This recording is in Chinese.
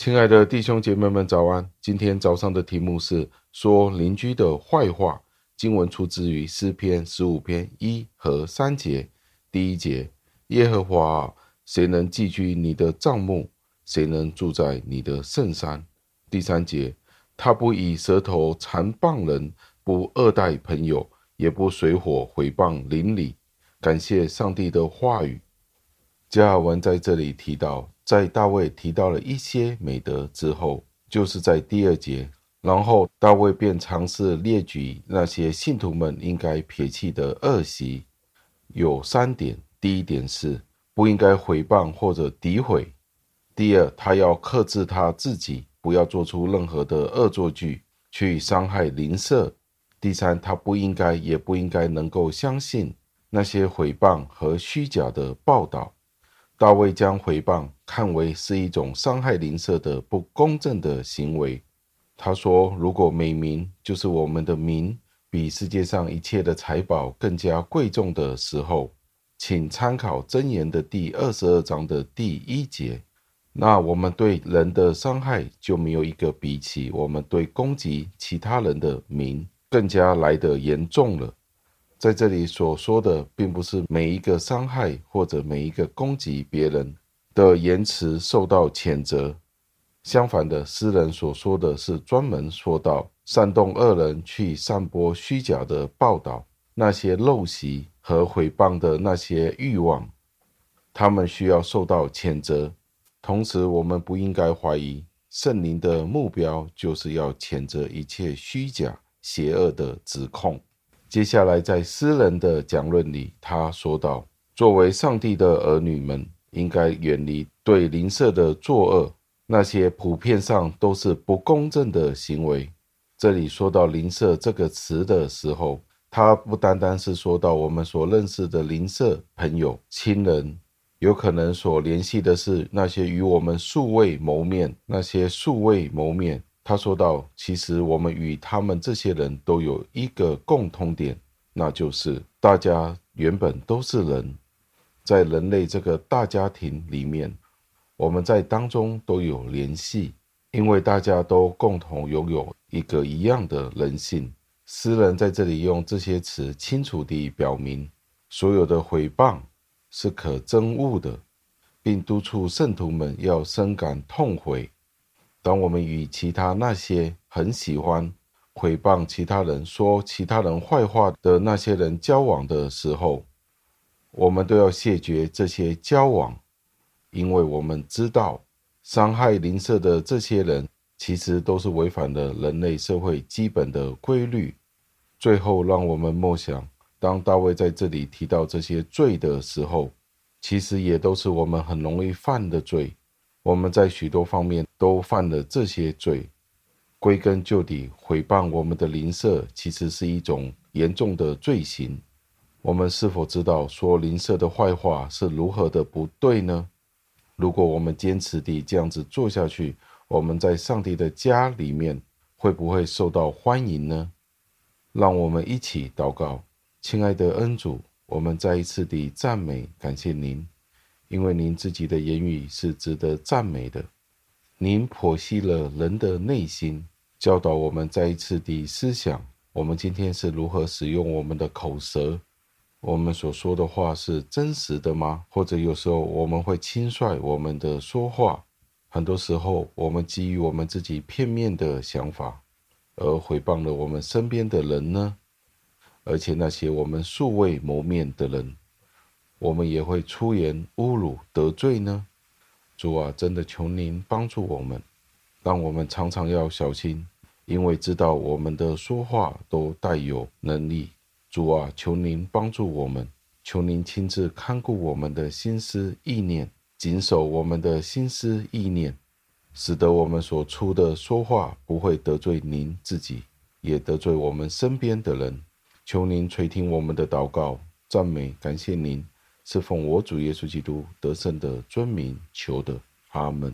亲爱的弟兄姐妹们，早安！今天早上的题目是说邻居的坏话。经文出自于诗篇十五篇一和三节。第一节：耶和华，谁能寄居你的帐幕？谁能住在你的圣山？第三节：他不以舌头缠谤人，不恶待朋友，也不随火毁谤邻里。感谢上帝的话语。加尔文在这里提到。在大卫提到了一些美德之后，就是在第二节，然后大卫便尝试列举那些信徒们应该撇弃的恶习，有三点。第一点是不应该毁谤或者诋毁；第二，他要克制他自己，不要做出任何的恶作剧去伤害邻舍；第三，他不应该也不应该能够相信那些毁谤和虚假的报道。大卫将回谤看为是一种伤害邻舍的不公正的行为。他说：“如果美名就是我们的名比世界上一切的财宝更加贵重的时候，请参考箴言的第二十二章的第一节。那我们对人的伤害就没有一个比起我们对攻击其他人的名更加来得严重了。”在这里所说的，并不是每一个伤害或者每一个攻击别人的言辞受到谴责。相反的，诗人所说的是专门说到煽动恶人去散播虚假的报道，那些陋习和毁谤的那些欲望，他们需要受到谴责。同时，我们不应该怀疑圣灵的目标就是要谴责一切虚假、邪恶的指控。接下来，在诗人的讲论里，他说道：“作为上帝的儿女们，应该远离对邻舍的作恶，那些普遍上都是不公正的行为。”这里说到“邻舍”这个词的时候，他不单单是说到我们所认识的邻舍、朋友、亲人，有可能所联系的是那些与我们素未谋面、那些素未谋面。他说道：“其实我们与他们这些人都有一个共通点，那就是大家原本都是人，在人类这个大家庭里面，我们在当中都有联系，因为大家都共同拥有一个一样的人性。”诗人在这里用这些词，清楚地表明，所有的毁谤是可憎恶的，并督促圣徒们要深感痛悔。当我们与其他那些很喜欢毁谤其他人、说其他人坏话的那些人交往的时候，我们都要谢绝这些交往，因为我们知道伤害邻舍的这些人其实都是违反了人类社会基本的规律。最后，让我们默想：当大卫在这里提到这些罪的时候，其实也都是我们很容易犯的罪。我们在许多方面都犯了这些罪，归根究底，毁谤我们的邻舍其实是一种严重的罪行。我们是否知道说邻舍的坏话是如何的不对呢？如果我们坚持地这样子做下去，我们在上帝的家里面会不会受到欢迎呢？让我们一起祷告，亲爱的恩主，我们再一次地赞美感谢您。因为您自己的言语是值得赞美的，您剖析了人的内心，教导我们再一次地思想：我们今天是如何使用我们的口舌？我们所说的话是真实的吗？或者有时候我们会轻率我们的说话？很多时候，我们基于我们自己片面的想法，而毁谤了我们身边的人呢？而且那些我们素未谋面的人。我们也会出言侮辱得罪呢，主啊，真的求您帮助我们，让我们常常要小心，因为知道我们的说话都带有能力。主啊，求您帮助我们，求您亲自看顾我们的心思意念，谨守我们的心思意念，使得我们所出的说话不会得罪您自己，也得罪我们身边的人。求您垂听我们的祷告，赞美感谢您。是奉我主耶稣基督得胜的尊名求的，阿门。